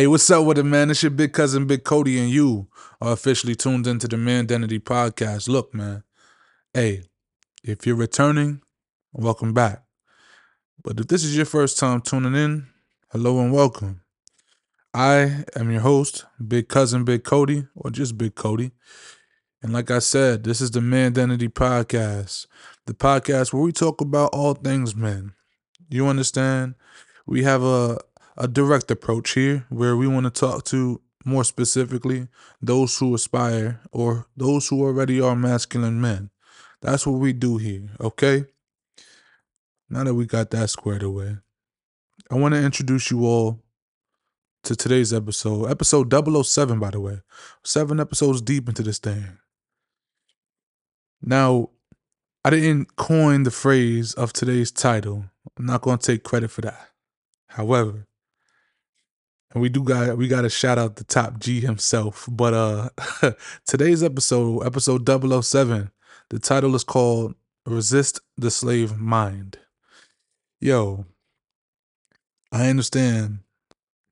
Hey, what's up with it, man? It's your big cousin, Big Cody, and you are officially tuned into the Mandentity Podcast. Look, man, hey, if you're returning, welcome back. But if this is your first time tuning in, hello and welcome. I am your host, Big Cousin Big Cody, or just Big Cody. And like I said, this is the Mandentity Podcast, the podcast where we talk about all things men. You understand? We have a a direct approach here where we want to talk to more specifically those who aspire or those who already are masculine men. That's what we do here, okay? Now that we got that squared away, I want to introduce you all to today's episode. Episode 007, by the way. Seven episodes deep into this thing. Now, I didn't coin the phrase of today's title. I'm not going to take credit for that. However, and we do got we got to shout out the top G himself. But uh today's episode, episode 007, the title is called Resist the Slave Mind. Yo, I understand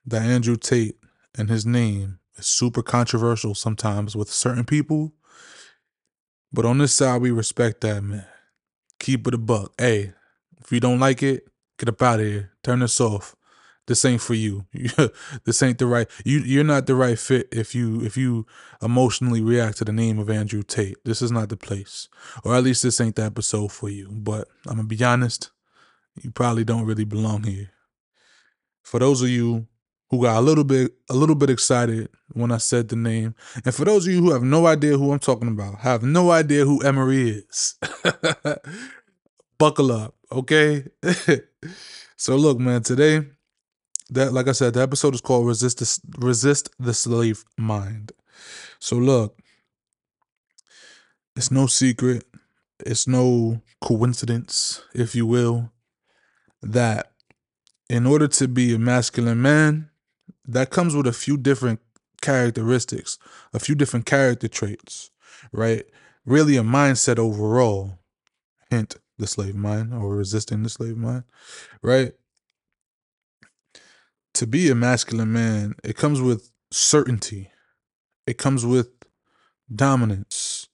that Andrew Tate and his name is super controversial sometimes with certain people. But on this side, we respect that, man. Keep it a buck. Hey, if you don't like it, get up out of here. Turn this off this ain't for you. this ain't the right you you're not the right fit if you if you emotionally react to the name of Andrew Tate. This is not the place. Or at least this ain't the episode for you. But I'm gonna be honest, you probably don't really belong here. For those of you who got a little bit a little bit excited when I said the name. And for those of you who have no idea who I'm talking about, have no idea who Emery is. buckle up, okay? so look, man, today that like I said, the episode is called "Resist the Resist the Slave Mind." So look, it's no secret, it's no coincidence, if you will, that in order to be a masculine man, that comes with a few different characteristics, a few different character traits, right? Really, a mindset overall. Hint: the slave mind or resisting the slave mind, right? To be a masculine man, it comes with certainty. It comes with dominance.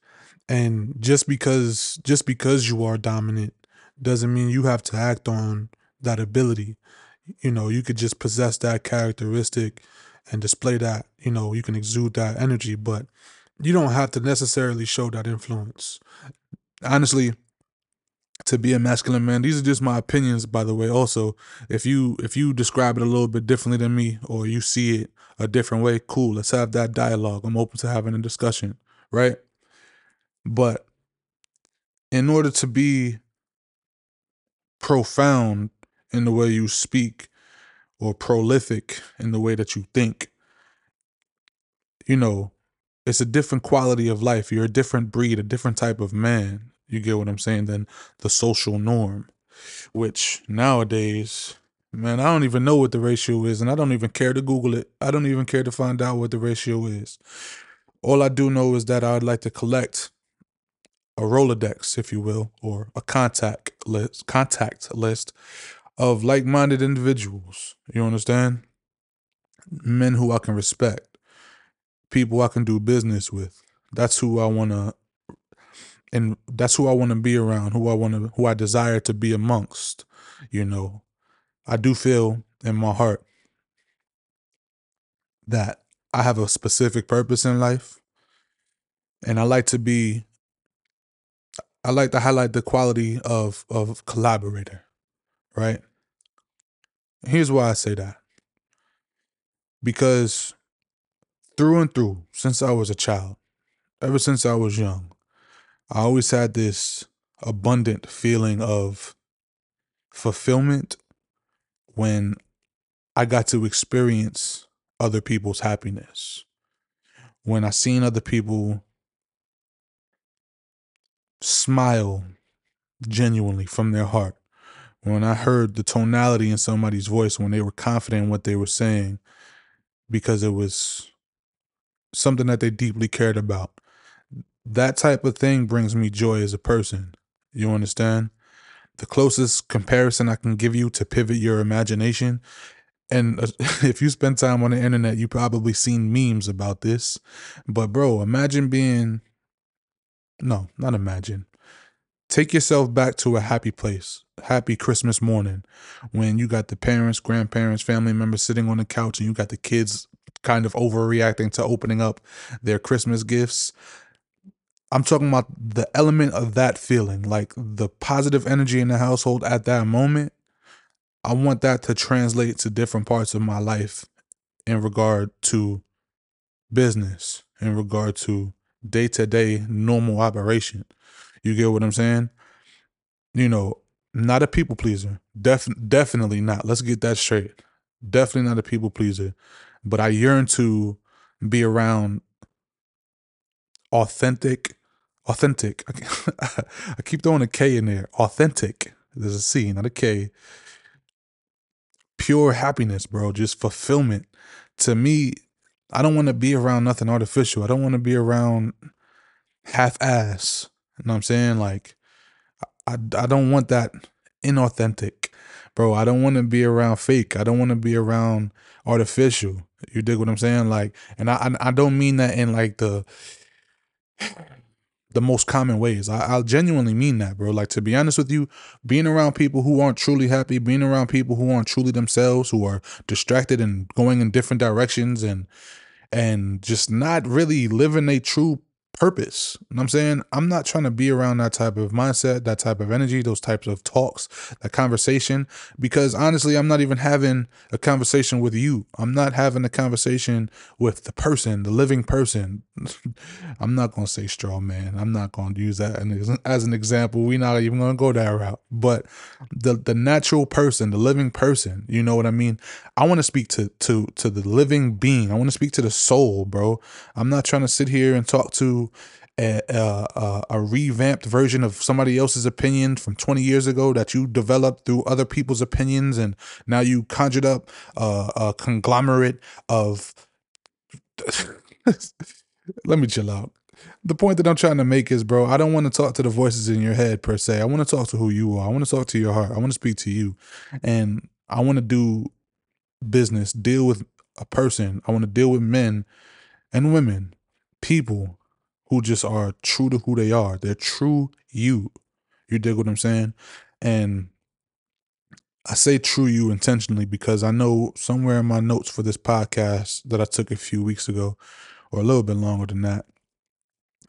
And just because just because you are dominant doesn't mean you have to act on that ability. You know, you could just possess that characteristic and display that, you know, you can exude that energy, but you don't have to necessarily show that influence. Honestly, to be a masculine man. These are just my opinions, by the way. Also, if you if you describe it a little bit differently than me, or you see it a different way, cool. Let's have that dialogue. I'm open to having a discussion, right? But in order to be profound in the way you speak, or prolific in the way that you think, you know, it's a different quality of life. You're a different breed, a different type of man. You get what I'm saying? Than the social norm, which nowadays, man, I don't even know what the ratio is, and I don't even care to Google it. I don't even care to find out what the ratio is. All I do know is that I'd like to collect a Rolodex, if you will, or a contact list, contact list of like-minded individuals. You understand? Men who I can respect, people I can do business with. That's who I want to and that's who I want to be around, who I want to, who I desire to be amongst. You know, I do feel in my heart that I have a specific purpose in life, and I like to be. I like to highlight the quality of of collaborator, right? Here's why I say that. Because through and through, since I was a child, ever since I was young, I always had this abundant feeling of fulfillment when I got to experience other people's happiness. When I seen other people smile genuinely from their heart. When I heard the tonality in somebody's voice when they were confident in what they were saying because it was something that they deeply cared about that type of thing brings me joy as a person. You understand? The closest comparison I can give you to pivot your imagination and uh, if you spend time on the internet, you probably seen memes about this. But bro, imagine being no, not imagine. Take yourself back to a happy place, happy Christmas morning when you got the parents, grandparents, family members sitting on the couch and you got the kids kind of overreacting to opening up their Christmas gifts. I'm talking about the element of that feeling, like the positive energy in the household at that moment. I want that to translate to different parts of my life in regard to business, in regard to day to day normal operation. You get what I'm saying? You know, not a people pleaser. Def- definitely not. Let's get that straight. Definitely not a people pleaser. But I yearn to be around authentic, authentic. I keep throwing a K in there. Authentic. There's a C, not a K. Pure happiness, bro. Just fulfillment. To me, I don't want to be around nothing artificial. I don't want to be around half ass. You know what I'm saying? Like, I, I don't want that inauthentic, bro. I don't want to be around fake. I don't want to be around artificial. You dig what I'm saying? Like, and I, I don't mean that in like the the most common ways. I, I genuinely mean that, bro. Like to be honest with you, being around people who aren't truly happy, being around people who aren't truly themselves, who are distracted and going in different directions and and just not really living a true purpose. You know I'm saying? I'm not trying to be around that type of mindset, that type of energy, those types of talks, that conversation, because honestly, I'm not even having a conversation with you. I'm not having a conversation with the person, the living person. I'm not going to say straw man. I'm not going to use that as an example. We're not even going to go that route. But the the natural person, the living person, you know what I mean? I want to speak to to to the living being. I want to speak to the soul, bro. I'm not trying to sit here and talk to a, a, a, revamped version of somebody else's opinion from 20 years ago that you developed through other people's opinions and now you conjured up a, a conglomerate of let me chill out. The point that i'm trying to make is bro i don't want to talk to the voices in your head per se. I want to talk to who you are. I want to talk to your heart. I want to speak to you. And i want to do business deal with a person. I want to deal with men and women people who just are true to who they are. They're true you. You dig what I'm saying? And I say true you intentionally because I know somewhere in my notes for this podcast that I took a few weeks ago, or a little bit longer than that,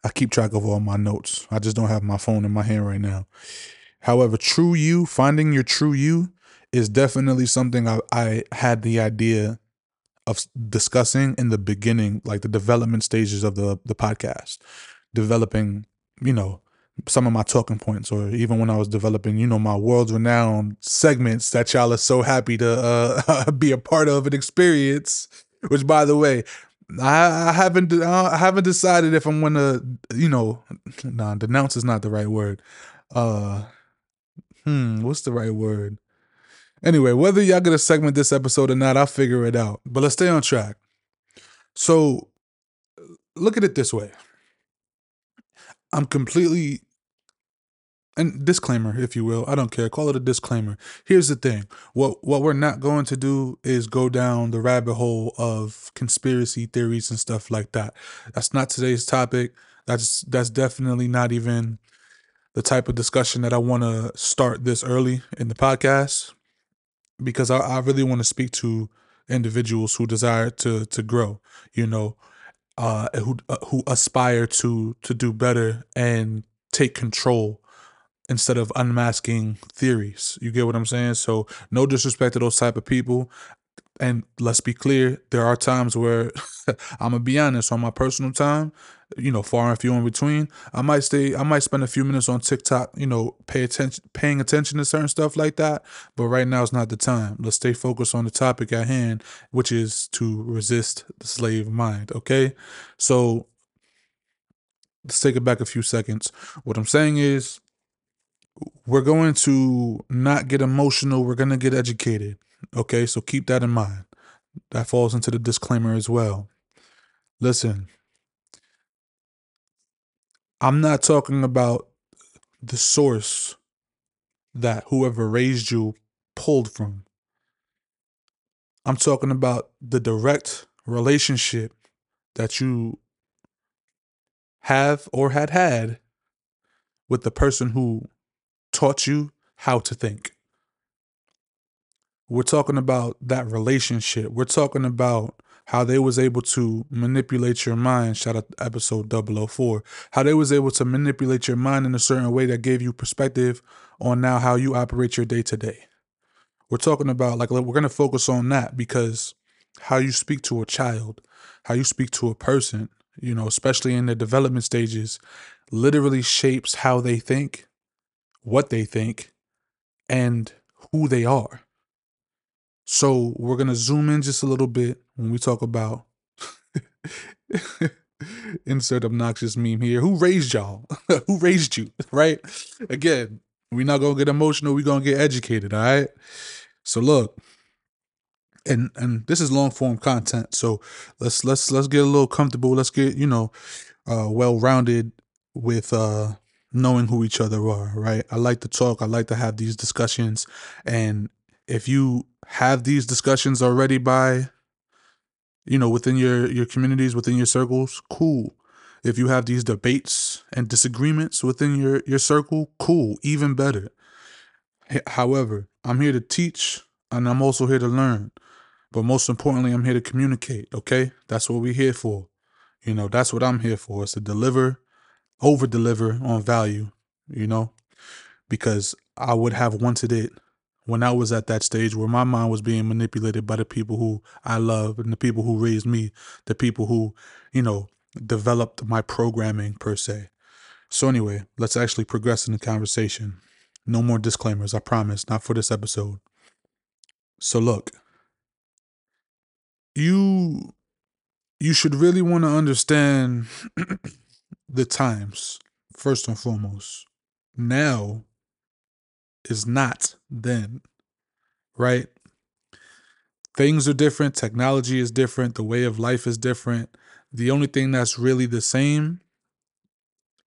I keep track of all my notes. I just don't have my phone in my hand right now. However, true you, finding your true you, is definitely something I, I had the idea of discussing in the beginning, like the development stages of the the podcast, developing, you know, some of my talking points, or even when I was developing, you know, my world renowned segments that y'all are so happy to uh, be a part of and experience. Which, by the way, I, I haven't I haven't decided if I'm gonna, you know, nah, denounce is not the right word. Uh, hmm, what's the right word? Anyway, whether y'all gonna segment this episode or not, I'll figure it out. But let's stay on track. So look at it this way. I'm completely and disclaimer, if you will. I don't care. Call it a disclaimer. Here's the thing. What what we're not going to do is go down the rabbit hole of conspiracy theories and stuff like that. That's not today's topic. That's that's definitely not even the type of discussion that I want to start this early in the podcast because I, I really want to speak to individuals who desire to to grow, you know, uh, who uh, who aspire to to do better and take control instead of unmasking theories. You get what I'm saying? So no disrespect to those type of people and let's be clear, there are times where I'm gonna be honest on my personal time, you know, far and few in between. I might stay, I might spend a few minutes on TikTok, you know, pay attention, paying attention to certain stuff like that. But right now is not the time. Let's stay focused on the topic at hand, which is to resist the slave mind. Okay, so let's take it back a few seconds. What I'm saying is, we're going to not get emotional. We're gonna get educated Okay, so keep that in mind. That falls into the disclaimer as well. Listen, I'm not talking about the source that whoever raised you pulled from. I'm talking about the direct relationship that you have or had had with the person who taught you how to think. We're talking about that relationship. We're talking about how they was able to manipulate your mind. Shout out episode 004. How they was able to manipulate your mind in a certain way that gave you perspective on now how you operate your day to day. We're talking about like we're gonna focus on that because how you speak to a child, how you speak to a person, you know, especially in the development stages, literally shapes how they think, what they think, and who they are. So we're gonna zoom in just a little bit when we talk about insert obnoxious meme here. Who raised y'all? Who raised you? Right? Again, we're not gonna get emotional, we're gonna get educated, all right? So look, and and this is long form content, so let's let's let's get a little comfortable. Let's get, you know, uh well rounded with uh knowing who each other are, right? I like to talk, I like to have these discussions, and if you have these discussions already by you know within your your communities within your circles cool. If you have these debates and disagreements within your your circle cool even better. However i'm here to teach and i'm also here to learn. But most importantly i'm here to communicate okay? That's what we're here for. You know that's what i'm here for is to deliver over deliver on value you know? Because i would have wanted it when I was at that stage where my mind was being manipulated by the people who I love and the people who raised me, the people who, you know, developed my programming per se. So, anyway, let's actually progress in the conversation. No more disclaimers, I promise, not for this episode. So, look, you you should really want to understand the times first and foremost. Now is not then, right? Things are different, technology is different, the way of life is different. The only thing that's really the same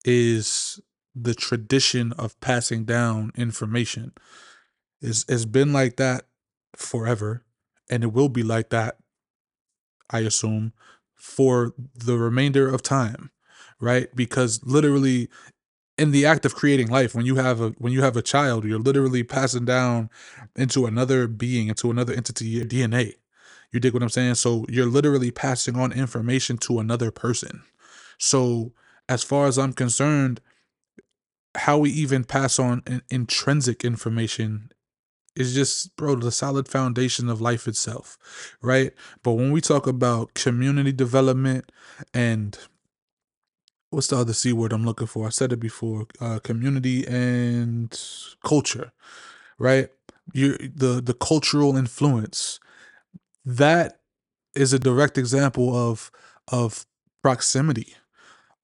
is the tradition of passing down information. It's, it's been like that forever, and it will be like that, I assume, for the remainder of time, right? Because literally in the act of creating life when you have a when you have a child you're literally passing down into another being into another entity your dna you dig what i'm saying? So you're literally passing on information to another person. So as far as i'm concerned how we even pass on in- intrinsic information is just bro the solid foundation of life itself right? But when we talk about community development and what's the other C word I'm looking for? I said it before. Uh, community and culture, right? You the the cultural influence that is a direct example of of proximity,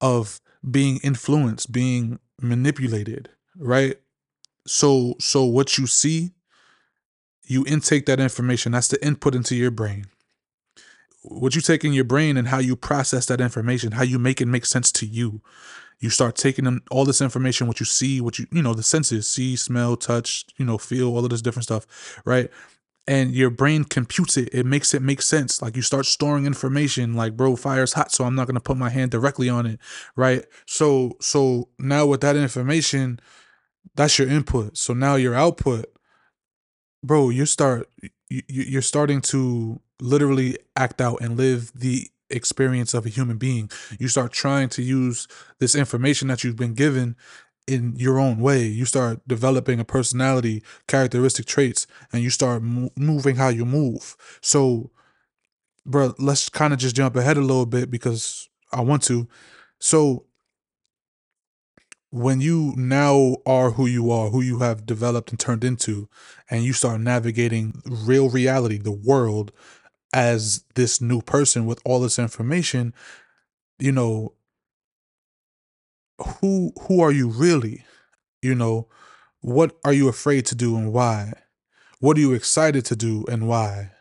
of being influenced, being manipulated, right? So so what you see, you intake that information. That's the input into your brain what you take in your brain and how you process that information, how you make it make sense to you. You start taking in all this information, what you see, what you, you know, the senses, see, smell, touch, you know, feel, all of this different stuff, right? And your brain computes it. It makes it make sense. Like you start storing information like, bro, fire's hot, so I'm not gonna put my hand directly on it, right? So so now with that information, that's your input. So now your output, bro, you start you, you're starting to literally act out and live the experience of a human being. You start trying to use this information that you've been given in your own way. You start developing a personality, characteristic traits, and you start mo- moving how you move. So, bro, let's kind of just jump ahead a little bit because I want to. So, when you now are who you are, who you have developed and turned into, and you start navigating real reality, the world, as this new person with all this information, you know, who who are you really? You know, what are you afraid to do and why? What are you excited to do and why?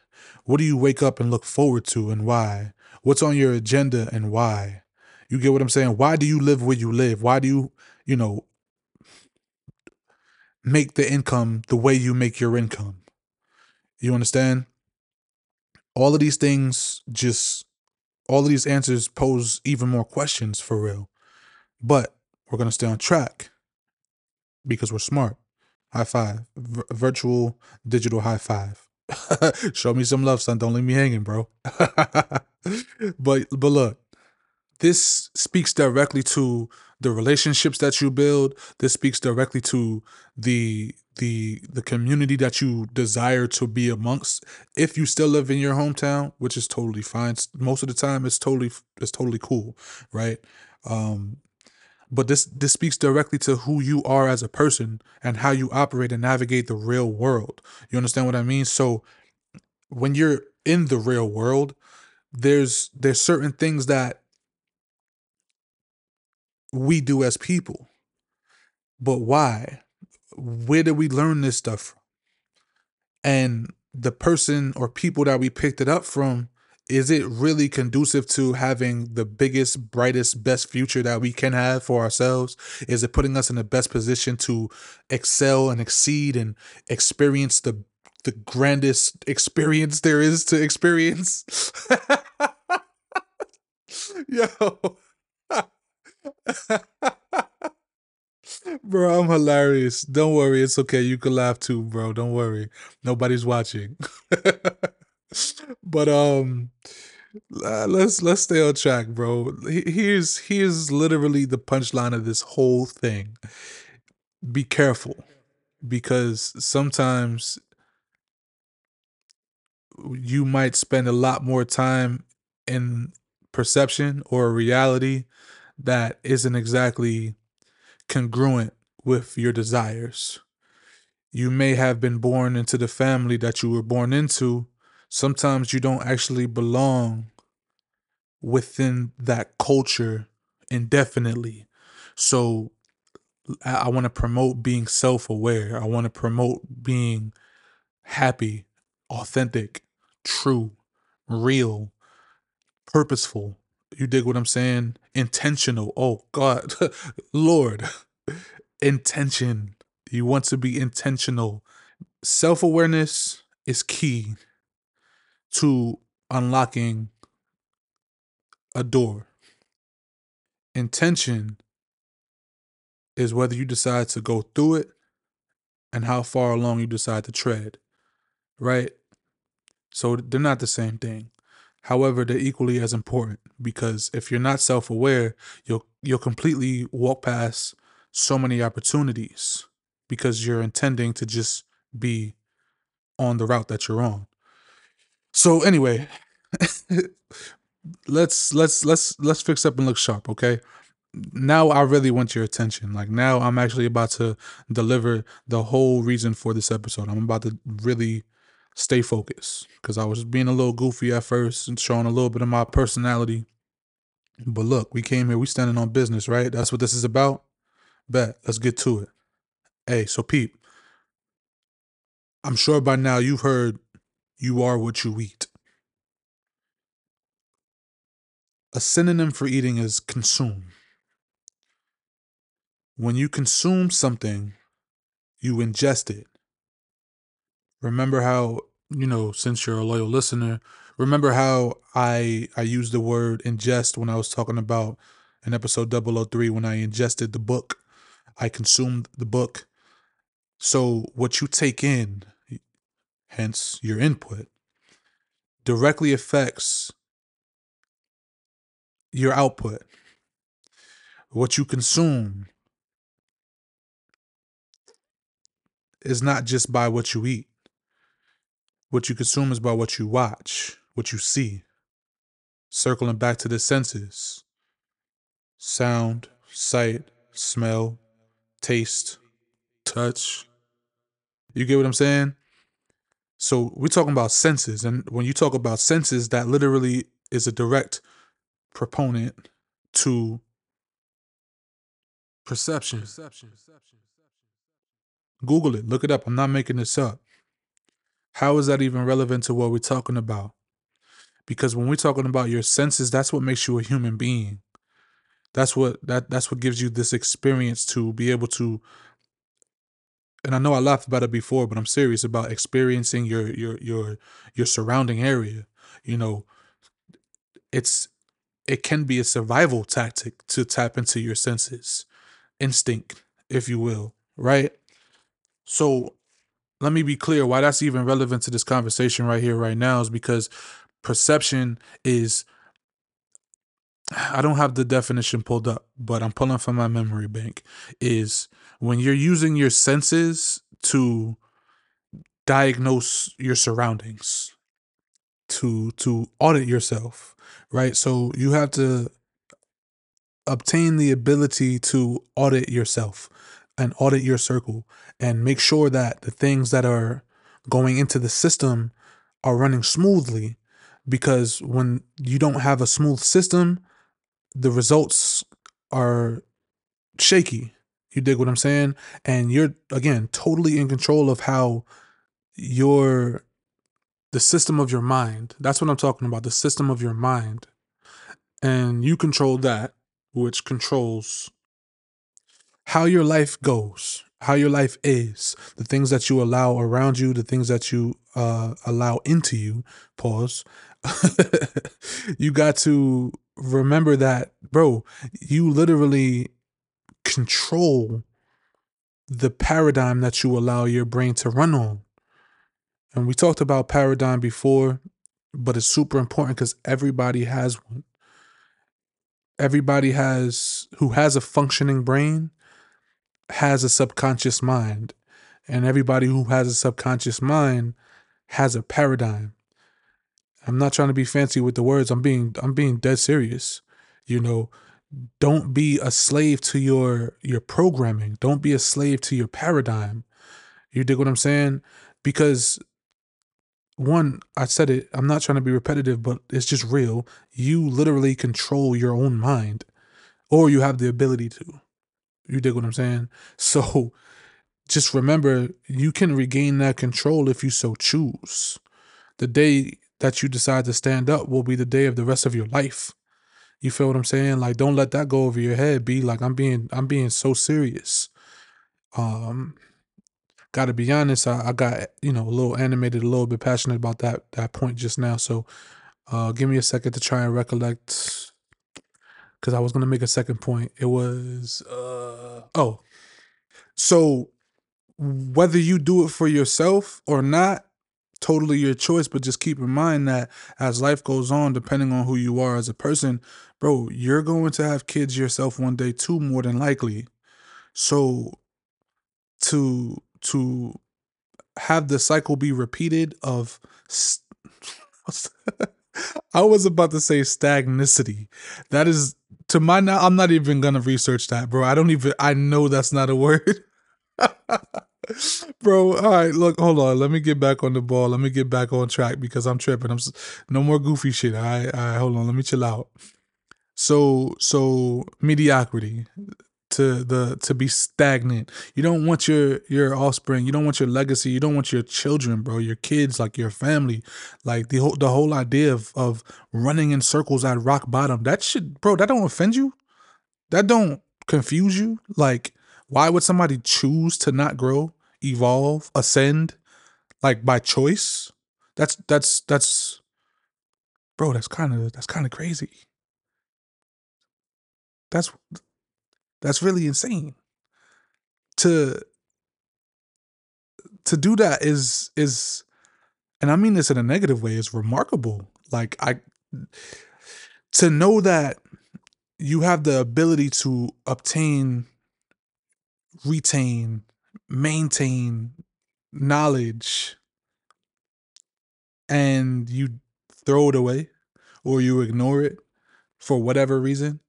What do you wake up and look forward to and why? What's on your agenda and why? You get what I'm saying? Why do you live where you live? Why do you, you know, make the income the way you make your income? You understand? All of these things just all of these answers pose even more questions for real. But we're going to stay on track because we're smart. High five. V- virtual digital high five. Show me some love, son. Don't leave me hanging, bro. but but look, this speaks directly to the relationships that you build. This speaks directly to the the the community that you desire to be amongst. If you still live in your hometown, which is totally fine. Most of the time, it's totally it's totally cool, right? Um, but this this speaks directly to who you are as a person and how you operate and navigate the real world. You understand what I mean? So when you're in the real world, there's there's certain things that we do as people. But why? Where did we learn this stuff from? And the person or people that we picked it up from, is it really conducive to having the biggest, brightest, best future that we can have for ourselves? Is it putting us in the best position to excel and exceed and experience the the grandest experience there is to experience? Yo. bro, I'm hilarious. Don't worry, it's okay. You can laugh too, bro. Don't worry. Nobody's watching. but um let's let's stay on track, bro. Here's here's literally the punchline of this whole thing. Be careful because sometimes you might spend a lot more time in perception or reality that isn't exactly congruent with your desires. You may have been born into the family that you were born into. Sometimes you don't actually belong within that culture indefinitely. So I, want to promote being self aware. I want to promote being happy, authentic, true, real, purposeful, you dig what I'm saying? Intentional. Oh God, Lord, intention. You want to be intentional. Self awareness is key to unlocking a door. Intention is whether you decide to go through it and how far along you decide to tread, right? So they're not the same thing. However, they're equally as important because if you're not self-aware, you'll you'll completely walk past so many opportunities because you're intending to just be on the route that you're on. So anyway, let's let's let's let's fix up and look sharp, okay? Now I really want your attention. Like now I'm actually about to deliver the whole reason for this episode. I'm about to really stay focused because I was being a little goofy at first and showing a little bit of my personality. But look, we came here, we standing on business, right? That's what this is about. Bet, let's get to it. Hey, so Peep, I'm sure by now you've heard you are what you eat. A synonym for eating is consume. When you consume something, you ingest it. Remember how, you know, since you're a loyal listener, remember how I I used the word ingest when I was talking about in episode 003 when I ingested the book. I consumed the book. So what you take in, hence your input, directly affects your output. What you consume is not just by what you eat. What you consume is by what you watch, what you see. Circling back to the senses sound, sight, smell, taste, touch. You get what I'm saying? So we're talking about senses. And when you talk about senses, that literally is a direct proponent to perception. Google it, look it up. I'm not making this up. How is that even relevant to what we're talking about? Because when we're talking about your senses, that's what makes you a human being. That's what that that's what gives you this experience to be able to and I know I laughed about it before, but I'm serious about experiencing your your your your surrounding area. you know, it's it can be a survival tactic to tap into your senses, instinct, if you will, right? So let me be clear why that's even relevant to this conversation right here, right now, is because perception is I don't have the definition pulled up, but I'm pulling from my memory bank. Is when you're using your senses to diagnose your surroundings, to to audit yourself, right? So you have to obtain the ability to audit yourself and audit your circle and make sure that the things that are going into the system are running smoothly because when you don't have a smooth system the results are shaky. You dig what i'm saying? And you're again totally in control of how your the system of your mind that's what i'm talking about the system of your mind. And you control that which controls how your life goes, how your life is, the things that you allow around you, the things that you uh, allow into you. Pause. you got to remember that, bro, you literally control the paradigm that you allow your brain to run on. And we talked about paradigm before, but it's super important because everybody has one. Everybody has who has a functioning brain has a subconscious mind, and everybody who has a subconscious mind has a paradigm. I'm not trying to be fancy with the words. I'm being I'm being dead serious. You know, don't be a slave to your your programming. Don't be a slave to your paradigm. You dig what I'm saying? Because one, I said it, I'm not trying to be repetitive, but it's just real. You literally control your own mind or you have the ability to. You dig what I'm saying? So just remember you can regain that control if you so choose. The day that you decide to stand up will be the day of the rest of your life. You feel what I'm saying? Like don't let that go over your head. Be like I'm being I'm being so serious. Um gotta be honest, I, I got, you know, a little animated, a little bit passionate about that that point just now. So uh give me a second to try and recollect because I was gonna make a second point. It was uh oh. So whether you do it for yourself or not, totally your choice. But just keep in mind that as life goes on, depending on who you are as a person, bro, you're going to have kids yourself one day too, more than likely. So to to have the cycle be repeated of I was about to say stagnicity. That is to my now I'm not even gonna research that, bro. I don't even I know that's not a word. bro, all right, look, hold on. Let me get back on the ball. Let me get back on track because I'm tripping. I'm no more goofy shit. All right, all right, hold on. Let me chill out. So so mediocrity to the to be stagnant. You don't want your your offspring. You don't want your legacy. You don't want your children, bro. Your kids, like your family, like the whole the whole idea of of running in circles at rock bottom. That should, bro. That don't offend you. That don't confuse you. Like, why would somebody choose to not grow, evolve, ascend, like by choice? That's that's that's, bro. That's kind of that's kind of crazy. That's that's really insane. To to do that is is and I mean this in a negative way, is remarkable. Like I to know that you have the ability to obtain, retain, maintain knowledge and you throw it away or you ignore it for whatever reason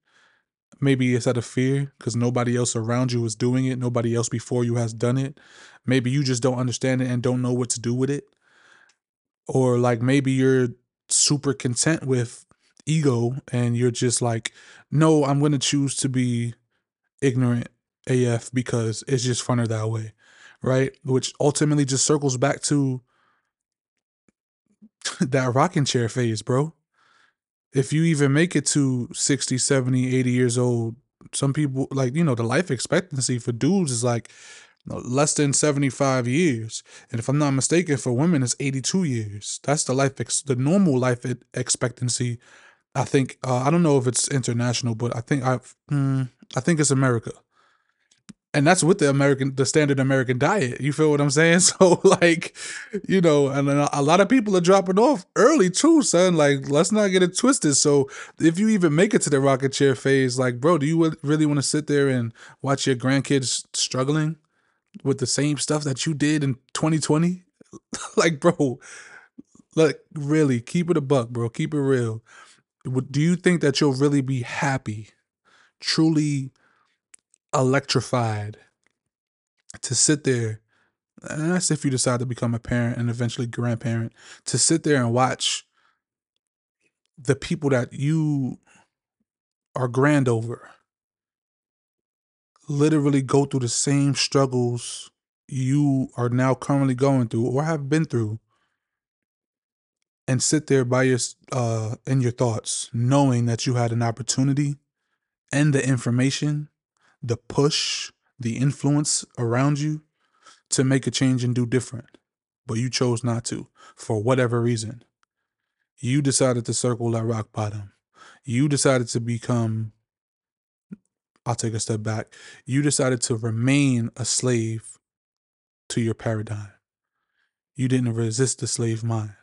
Maybe it's out of fear because nobody else around you is doing it. Nobody else before you has done it. Maybe you just don't understand it and don't know what to do with it. Or like maybe you're super content with ego and you're just like, no, I'm going to choose to be ignorant AF because it's just funner that way. Right. Which ultimately just circles back to that rocking chair phase, bro if you even make it to 60, 70, 80 years old, some people like, you know, the life expectancy for dudes is like less than 75 years. And if I'm not mistaken, for women, it's 82 years. That's the life, ex- the normal life expectancy. I think, uh, I don't know if it's international, but I think I, mm, I think it's America and that's with the American, the standard American diet. You feel what I'm saying? So like, you know, and a lot of people are dropping off early too, son. Like, let's not get it twisted. So if you even make it to the rocket chair phase, like, bro, do you really want to sit there and watch your grandkids struggling with the same stuff that you did in 2020? like, bro, like, really, keep it a buck, bro. Keep it real. Do you think that you'll really be happy, truly? Electrified to sit there and that's if you decide to become a parent and eventually grandparent to sit there and watch the people that you are grand over literally go through the same struggles you are now currently going through or have been through and sit there by your uh in your thoughts knowing that you had an opportunity and the information the push, the influence around you to make a change and do different. But you chose not to for whatever reason. You decided to circle that rock bottom. You decided to become, I'll take a step back. You decided to remain a slave to your paradigm. You didn't resist the slave mind.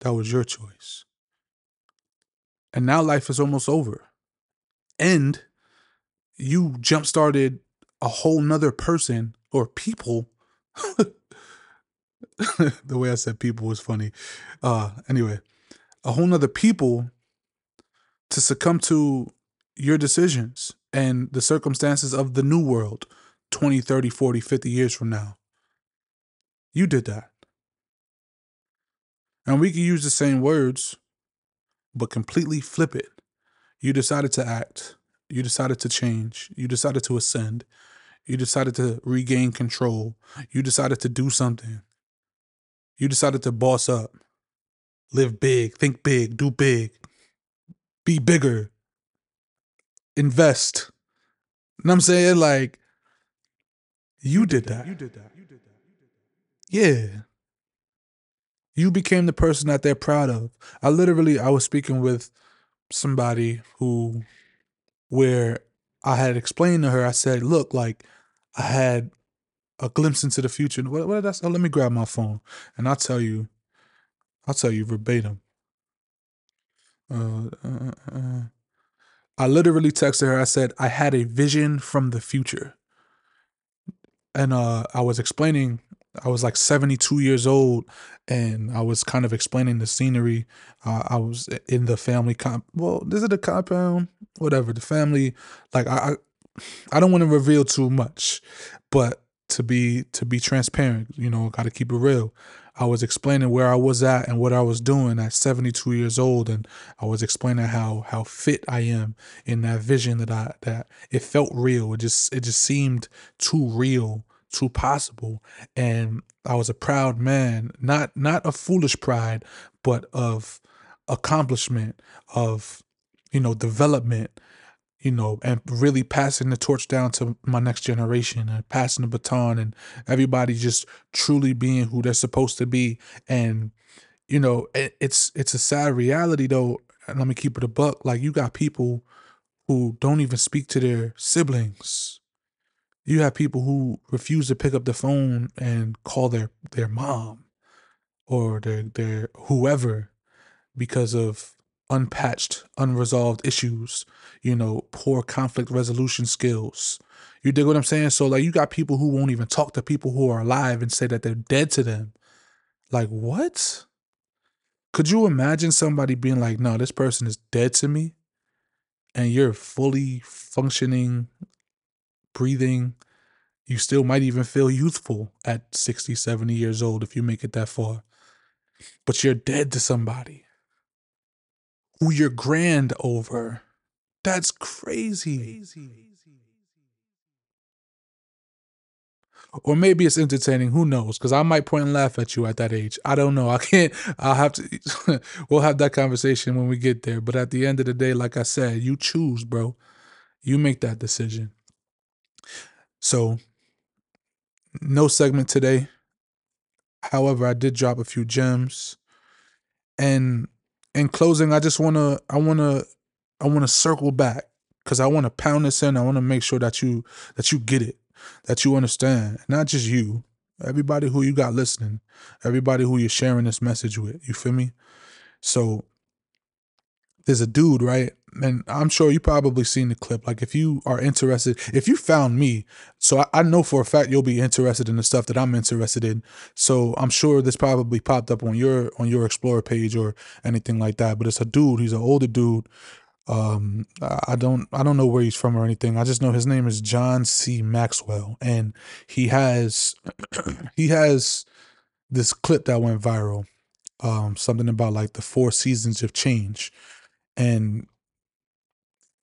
That was your choice. And now life is almost over. And you jump started a whole nother person or people. the way I said people was funny. Uh anyway, a whole nother people to succumb to your decisions and the circumstances of the new world 20, 30, 40, 50 years from now. You did that. And we can use the same words, but completely flip it. You decided to act you decided to change. You decided to ascend. You decided to regain control. You decided to do something. You decided to boss up. Live big, think big, do big. Be bigger. Invest. You know what I'm saying? Like, you did that. You did that. You did that. Yeah. You became the person that they're proud of. I literally, I was speaking with somebody who where I had explained to her, I said, look, like I had a glimpse into the future. What, what did I say? Oh, let me grab my phone and I'll tell you, I'll tell you verbatim. Uh, uh, uh, uh. I literally texted her. I said, I had a vision from the future. And uh, I was explaining I was like 72 years old and I was kind of explaining the scenery. I was in the family comp. Well, this is the compound? Whatever. The family, like I, I, I don't want to reveal too much, but to be to be transparent, you know, got to keep it real. I was explaining where I was at and what I was doing at 72 years old, and I was explaining how how fit I am in that vision that I that it felt real. It just it just seemed too real too possible and i was a proud man not not a foolish pride but of accomplishment of you know development you know and really passing the torch down to my next generation and passing the baton and everybody just truly being who they're supposed to be. And you know it, it's it's a sad reality though let me keep it a buck like you got people who don't even speak to their siblings. You have people who refuse to pick up the phone and call their their mom or their their whoever because of unpatched, unresolved issues, you know, poor conflict resolution skills. You dig what I'm saying? So like you got people who won't even talk to people who are alive and say that they're dead to them. Like what? Could you imagine somebody being like, "No, this person is dead to me." And you're fully functioning breathing. You still might even feel youthful at 60, 70 years old if you make it that far. But you're dead to somebody who you're grand over. That's crazy. Or maybe it's entertaining. Who knows? Because I might point and laugh at you at that age. I don't know. I can't. I'll have to. we'll have that conversation when we get there. But at the end of the day, like I said, you choose, bro. You make that decision. So no segment today. However, I did drop a few gems. And in closing, I just wanna I wanna I wanna circle back because I wanna pound this in. I wanna make sure that you that you get it, that you understand. Not just you, everybody who you got listening, everybody who you're sharing this message with. You feel me? So there's a dude, right? And I'm sure you probably seen the clip. Like if you are interested, if you found me, so I, I, know for a fact you'll be interested in the stuff that I'm interested in. So I'm sure this probably popped up on your on your Explorer page or anything like that. But it's a dude. He's an older dude. Um, I don't I don't know where he's from or anything. I just know his name is John C. Maxwell, and he has he has this clip that went viral. Um, something about like the four seasons of change and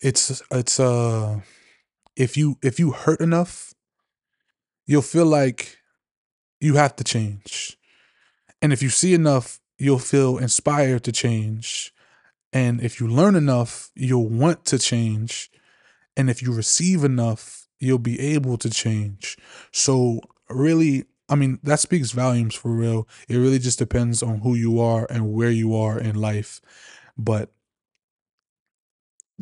it's it's uh if you if you hurt enough you'll feel like you have to change. And if you see enough you'll feel inspired to change. And if you learn enough you'll want to change. And if you receive enough you'll be able to change. So really i mean that speaks volumes for real. It really just depends on who you are and where you are in life. But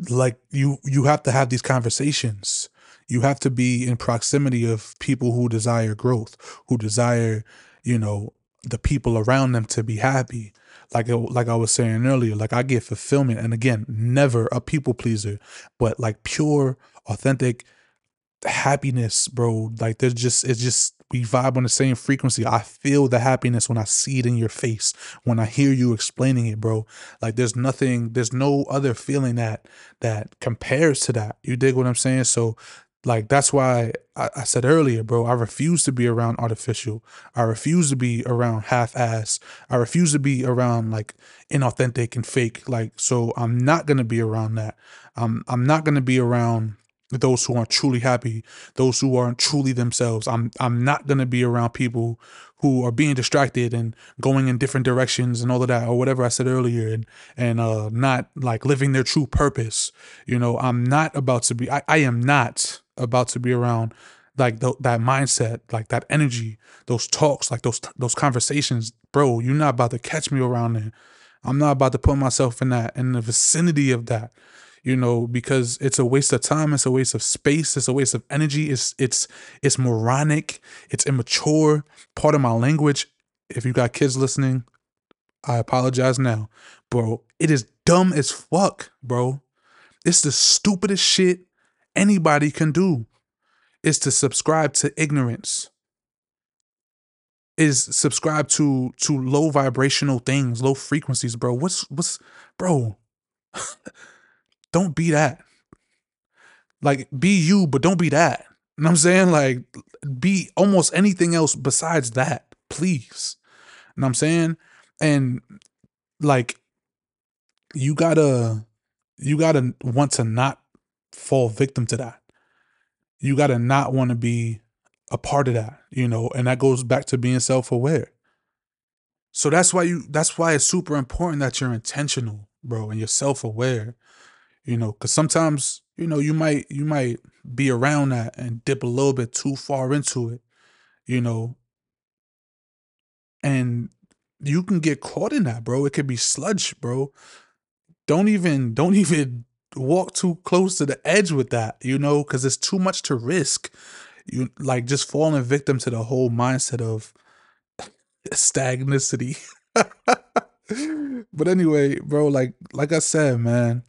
like you you have to have these conversations. You have to be in proximity of people who desire growth who desire you know the people around them to be happy. Like like I was saying earlier like I get fulfillment and again never a people pleaser but like pure authentic happiness bro. Like there's just it's just we vibe on the same frequency. I feel the happiness when I see it in your face, when I hear you explaining it, bro. Like there's nothing, there's no other feeling that that compares to that. You dig what I'm saying? So like that's why I, I, said earlier, bro, I refuse to be around artificial. I refuse to be around half ass. I refuse to be around like inauthentic and fake. Like, so I'm not gonna be around that. I'm I'm not gonna be around those who aren't truly happy, those who aren't truly themselves. I'm I'm not gonna be around people who are being distracted and going in different directions and all of that or whatever I said earlier and and uh not like living their true purpose. You know, I'm not about to be I, I am not about to be around like th- that mindset, like that energy, those talks, like those those conversations, bro. You're not about to catch me around there. I'm not about to put myself in that in the vicinity of that you know, because it's a waste of time, it's a waste of space, it's a waste of energy, it's it's it's moronic, it's immature. Part of my language, if you got kids listening, I apologize now. Bro, it is dumb as fuck, bro. It's the stupidest shit anybody can do. Is to subscribe to ignorance. Is subscribe to to low vibrational things, low frequencies, bro. What's what's bro? don't be that. Like be you, but don't be that. You know what I'm saying? Like be almost anything else besides that, please. You know what I'm saying? And like you gotta you gotta want to not fall victim to that. You gotta not want to be a part of that, you know, and that goes back to being self-aware. So that's why you that's why it's super important that you're intentional, bro, and you're self-aware you know because sometimes you know you might you might be around that and dip a little bit too far into it you know? And you can get caught in that bro. It could be sludge bro. Don't even don't even walk too close to the edge with that you know because it's too much to risk. You like just falling victim to the whole mindset of stagnicity but anyway bro like like i said man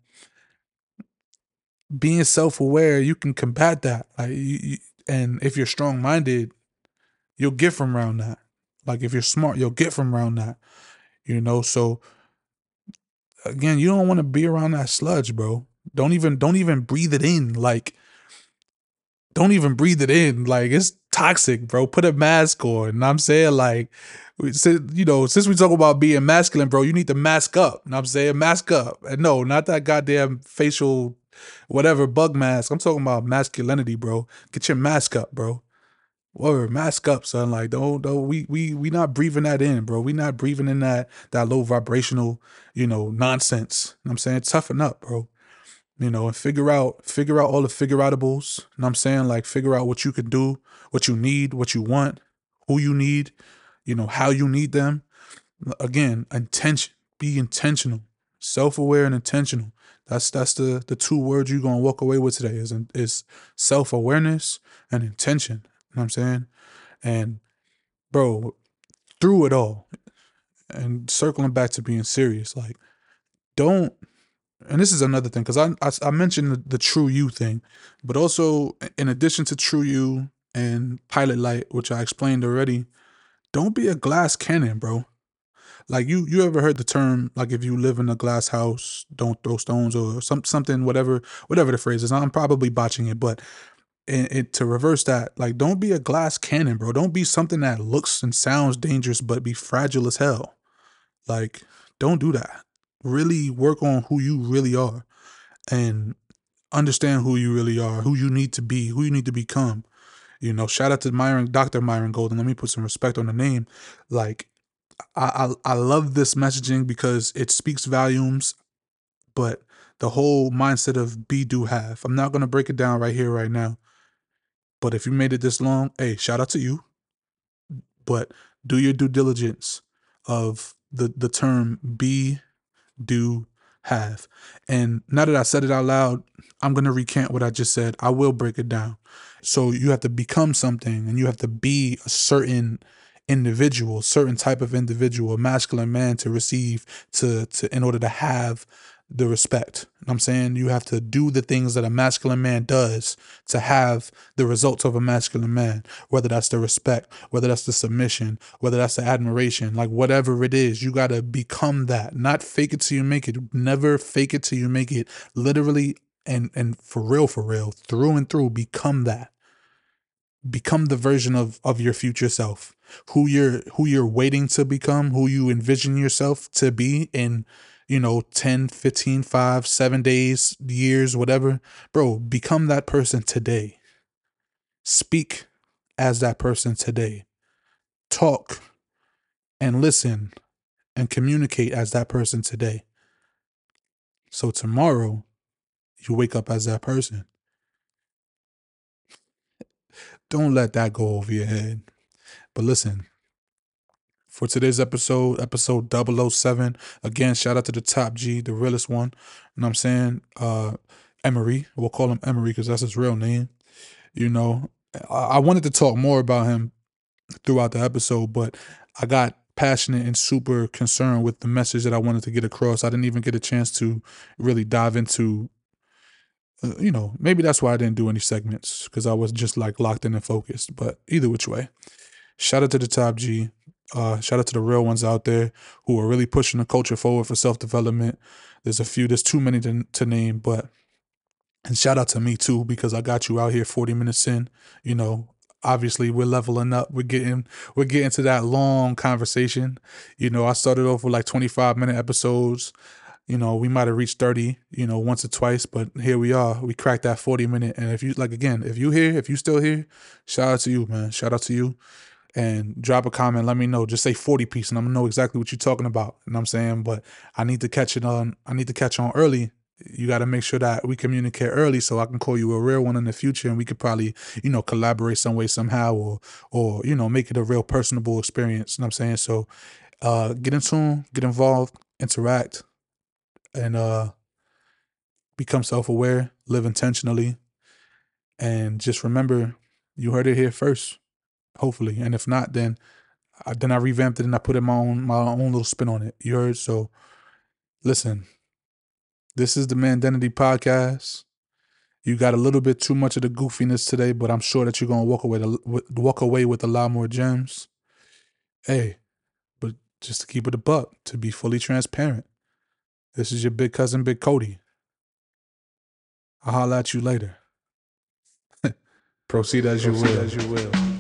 being self-aware, you can combat that. Like, you, you, and if you're strong-minded, you'll get from around that. Like, if you're smart, you'll get from around that. You know, so again, you don't want to be around that sludge, bro. Don't even don't even breathe it in. Like, don't even breathe it in. Like, it's toxic, bro. Put a mask on. And I'm saying, like, you know, since we talk about being masculine, bro, you need to mask up. And I'm saying mask up. And no, not that goddamn facial whatever bug mask. I'm talking about masculinity, bro. Get your mask up, bro. Word, mask up, son. Like, don't, don't, we, we, we not breathing that in, bro. We not breathing in that, that low vibrational, you know, nonsense. You know I'm saying? Toughen up, bro. you know, and figure out figure out all the figure outables. You know I'm saying? Like figure out what you can do, what you need, what you want, who you need, you know, how you need them. Again, intention. Be intentional. Self-aware and intentional. That's that's the the two words you're gonna walk away with today is is self-awareness and intention. You know what I'm saying? And bro, through it all, and circling back to being serious, like don't and this is another thing because I, I, I mentioned the, the, true you thing but also in addition to true you and pilot light which i explained already don't be a glass cannon bro like you you ever heard the term like if you live in a glass house don't throw stones or some something whatever whatever the phrase is i'm probably botching it but and, to reverse that like don't be a glass cannon bro don't be something that looks and sounds dangerous but be fragile as hell like don't do that really work on who you really are and understand who you really are, who you need to be, who you need to become. You know, shout out to Myron, Dr. Myron Golden. Let me put some respect on the name. Like, I, I, love this messaging because it speaks volumes, but the whole mindset of be, do, have. I'm not going to break it down right here, right now. But if you made it this long, hey, shout out to you. But do your due diligence of the, the term be, do, have. And now that I said it out loud, I'm going to recant what I just said. I will break it down. So you have to become something and you have to be a certain individual, certain type of individual, masculine man to receive to to in order to have the respect. I'm saying you have to do the things that a masculine man does to have the results of a masculine man, whether that's the respect, whether that's the submission, whether that's the admiration, like whatever it is, you got to become that. Not fake it till you make it. Never fake it till you make it. Literally and and for real for real, through and through become that. Become the version of of your future self. Who you're who you're waiting to become, who you envision yourself to be in you know 10 15 5 7 days years whatever. Bro become that person today. Speak as that person today. Talk and listen and communicate as that person today. So tomorrow you wake up as that person. Don't let that go over your head but listen for today's episode, episode 007. Again, shout out to the top G, the realest one. You know what I'm saying? Uh Emery. We'll call him Emery because that's his real name. You know, I, I wanted to talk more about him throughout the episode, but I got passionate and super concerned with the message that I wanted to get across. I didn't even get a chance to really dive into uh, you know, maybe that's why I didn't do any segments because I was just like locked in and focused. But either which way, shout out to the top G. Uh, shout out to the real ones out there who are really pushing the culture forward for self development. There's a few, there's too many to, to name, but and shout out to me too because I got you out here 40 minutes in. You know, obviously we're leveling up. We're getting we're getting to that long conversation. You know, I started off with like 25 minute episodes. You know, we might have reached 30, you know, once or twice, but here we are. We cracked that 40 minute. And if you like again, if you here, if you still here, shout out to you, man. Shout out to you and drop a comment. Let me know. Just say 40 piece and I'm gonna know exactly what you're talking about. What I'm saying? But I need to catch it on I need to catch on early. You gotta make sure that we communicate early so I can call you a real one in the future and we could probably, you know, collaborate some way somehow or or, you know, make it a real personable experience. You know what I'm saying? So uh get in tune, get involved, interact, and uh become self aware, live intentionally, and just remember you heard it here first hopefully. And if not, then I, then I revamped it and I put in my own my own little spin on it. You heard? So listen, this is the Mandentity podcast. You got a little bit too much of the goofiness today, but I'm sure that you're gonna walk away to, walk away with a lot more gems. Hey, but just to keep it a buck, to be fully transparent, this is your big cousin, Big Cody. I'll holler at you later. Proceed as you will. As you will.